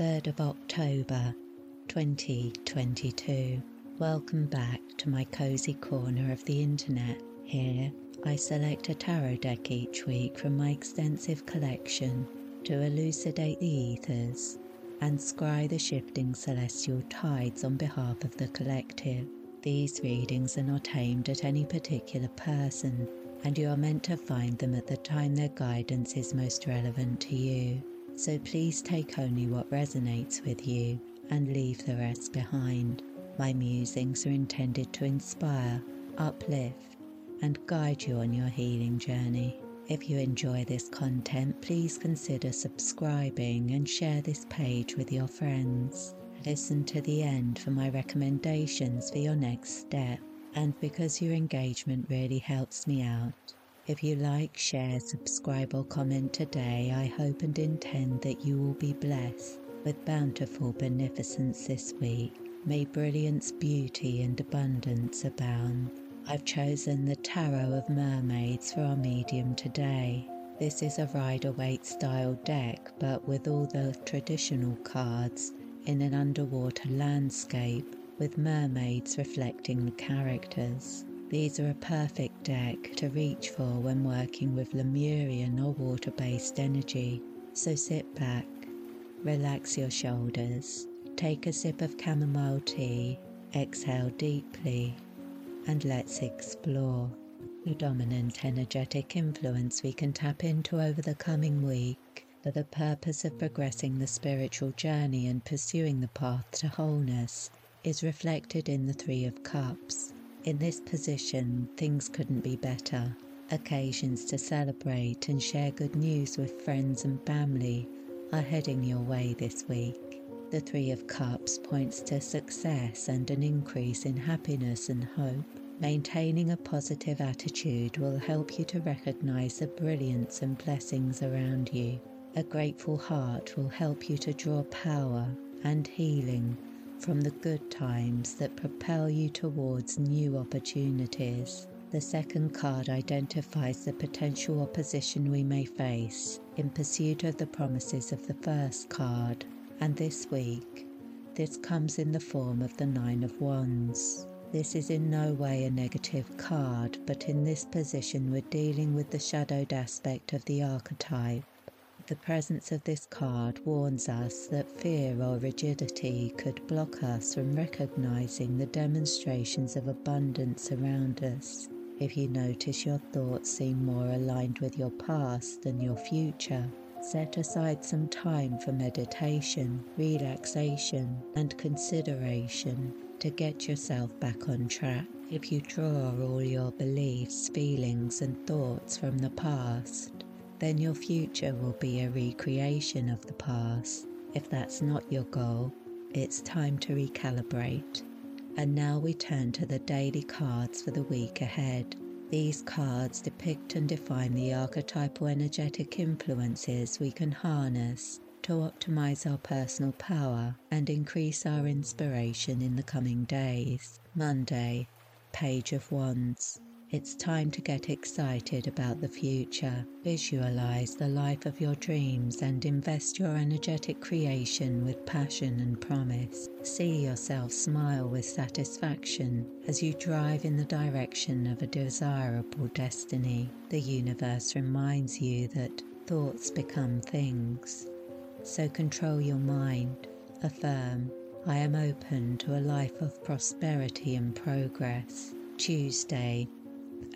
3rd of October 2022. Welcome back to my cozy corner of the internet. Here, I select a tarot deck each week from my extensive collection to elucidate the ethers and scry the shifting celestial tides on behalf of the collective. These readings are not aimed at any particular person, and you are meant to find them at the time their guidance is most relevant to you. So please take only what resonates with you and leave the rest behind. My musings are intended to inspire, uplift, and guide you on your healing journey. If you enjoy this content, please consider subscribing and share this page with your friends. Listen to the end for my recommendations for your next step, and because your engagement really helps me out. If you like, share, subscribe, or comment today, I hope and intend that you will be blessed with bountiful beneficence this week. May brilliance, beauty, and abundance abound. I've chosen the Tarot of Mermaids for our medium today. This is a Rider Waite style deck, but with all the traditional cards in an underwater landscape with mermaids reflecting the characters. These are a perfect deck to reach for when working with Lemurian or water based energy. So sit back, relax your shoulders, take a sip of chamomile tea, exhale deeply, and let's explore the dominant energetic influence we can tap into over the coming week for the purpose of progressing the spiritual journey and pursuing the path to wholeness is reflected in the Three of Cups. In this position, things couldn't be better. Occasions to celebrate and share good news with friends and family are heading your way this week. The Three of Cups points to success and an increase in happiness and hope. Maintaining a positive attitude will help you to recognize the brilliance and blessings around you. A grateful heart will help you to draw power and healing from the good times that propel you towards new opportunities. The second card identifies the potential opposition we may face in pursuit of the promises of the first card, and this week, this comes in the form of the Nine of Wands. This is in no way a negative card, but in this position, we're dealing with the shadowed aspect of the archetype. The presence of this card warns us that fear or rigidity could block us from recognizing the demonstrations of abundance around us. If you notice your thoughts seem more aligned with your past than your future, set aside some time for meditation, relaxation, and consideration to get yourself back on track. If you draw all your beliefs, feelings, and thoughts from the past, then your future will be a recreation of the past. If that's not your goal, it's time to recalibrate. And now we turn to the daily cards for the week ahead. These cards depict and define the archetypal energetic influences we can harness to optimize our personal power and increase our inspiration in the coming days. Monday, Page of Wands. It's time to get excited about the future. Visualize the life of your dreams and invest your energetic creation with passion and promise. See yourself smile with satisfaction as you drive in the direction of a desirable destiny. The universe reminds you that thoughts become things so control your mind. Affirm, I am open to a life of prosperity and progress. Tuesday,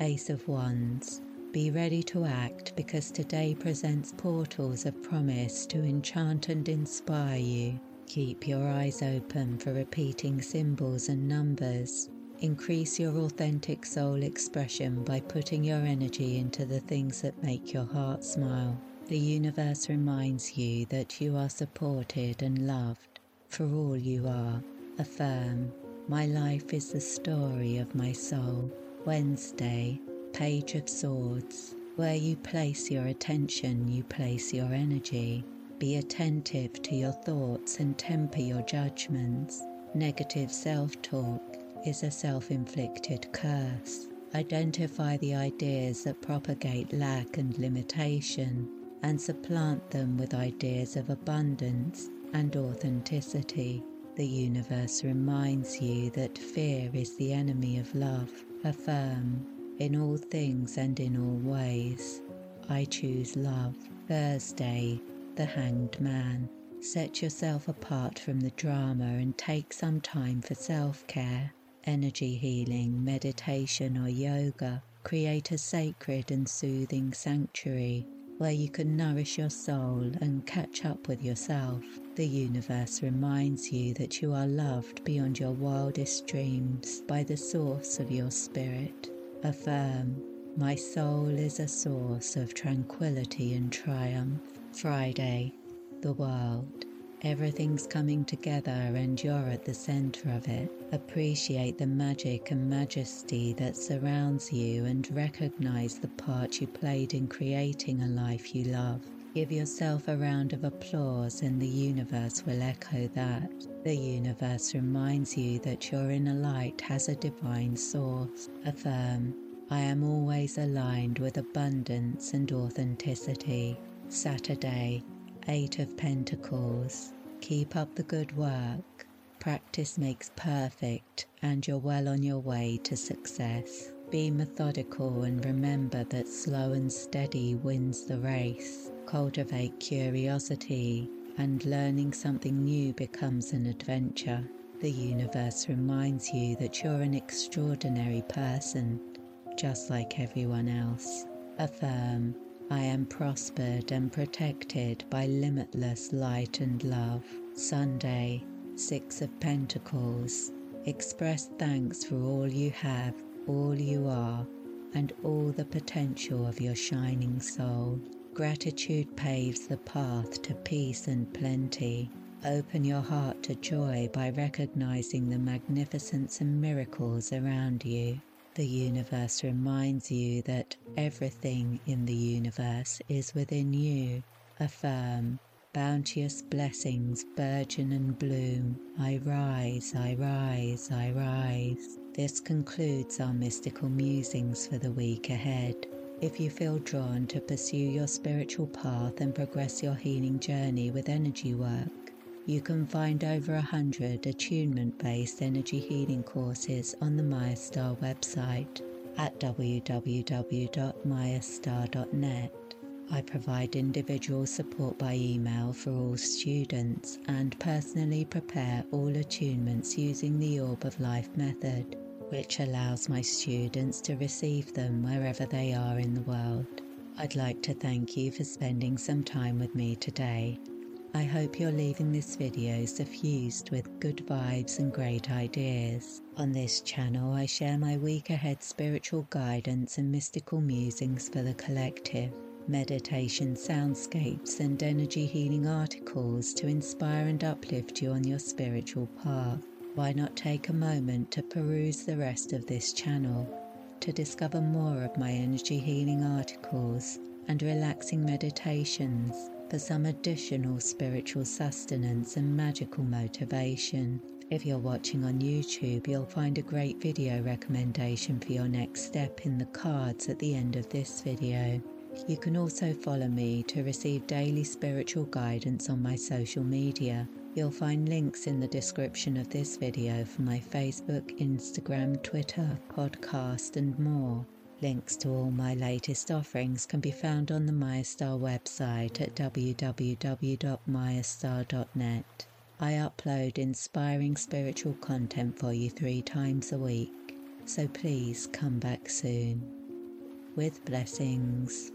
Ace of Wands. Be ready to act because today presents portals of promise to enchant and inspire you. Keep your eyes open for repeating symbols and numbers. Increase your authentic soul expression by putting your energy into the things that make your heart smile. The universe reminds you that you are supported and loved for all you are. Affirm, my life is the story of my soul. Wednesday, Page of Swords. Where you place your attention, you place your energy. Be attentive to your thoughts and temper your judgments. Negative self talk is a self inflicted curse. Identify the ideas that propagate lack and limitation and supplant them with ideas of abundance and authenticity. The universe reminds you that fear is the enemy of love. Affirm, in all things and in all ways, I choose love. Thursday, the hanged man. Set yourself apart from the drama and take some time for self care, energy healing, meditation, or yoga. Create a sacred and soothing sanctuary where you can nourish your soul and catch up with yourself. The universe reminds you that you are loved beyond your wildest dreams by the source of your spirit. Affirm, my soul is a source of tranquility and triumph. Friday, the world. Everything's coming together and you're at the center of it. Appreciate the magic and majesty that surrounds you and recognize the part you played in creating a life you love. Give yourself a round of applause and the universe will echo that. The universe reminds you that your inner light has a divine source. Affirm, I am always aligned with abundance and authenticity. Saturday, Eight of Pentacles. Keep up the good work. Practice makes perfect, and you're well on your way to success. Be methodical and remember that slow and steady wins the race. Cultivate curiosity, and learning something new becomes an adventure. The universe reminds you that you're an extraordinary person, just like everyone else. Affirm I am prospered and protected by limitless light and love. Sunday, Six of Pentacles. Express thanks for all you have, all you are, and all the potential of your shining soul. Gratitude paves the path to peace and plenty. Open your heart to joy by recognizing the magnificence and miracles around you. The universe reminds you that everything in the universe is within you. Affirm, bounteous blessings burgeon and bloom. I rise, I rise, I rise. This concludes our mystical musings for the week ahead. If you feel drawn to pursue your spiritual path and progress your healing journey with energy work, you can find over a hundred attunement based energy healing courses on the Mayastar website at www.mayastar.net. I provide individual support by email for all students and personally prepare all attunements using the Orb of Life method, which allows my students to receive them wherever they are in the world. I'd like to thank you for spending some time with me today I hope you're leaving this video suffused with good vibes and great ideas. On this channel, I share my week ahead spiritual guidance and mystical musings for the collective, meditation soundscapes, and energy healing articles to inspire and uplift you on your spiritual path. Why not take a moment to peruse the rest of this channel to discover more of my energy healing articles and relaxing meditations? for some additional spiritual sustenance and magical motivation. If you're watching on YouTube, you'll find a great video recommendation for your next step in the cards at the end of this video. You can also follow me to receive daily spiritual guidance on my social media. You'll find links in the description of this video for my Facebook, Instagram, Twitter, podcast, and more. Links to all my latest offerings can be found on the Mayastar website at www.mayastar.net. I upload inspiring spiritual content for you three times a week, so please come back soon. With blessings.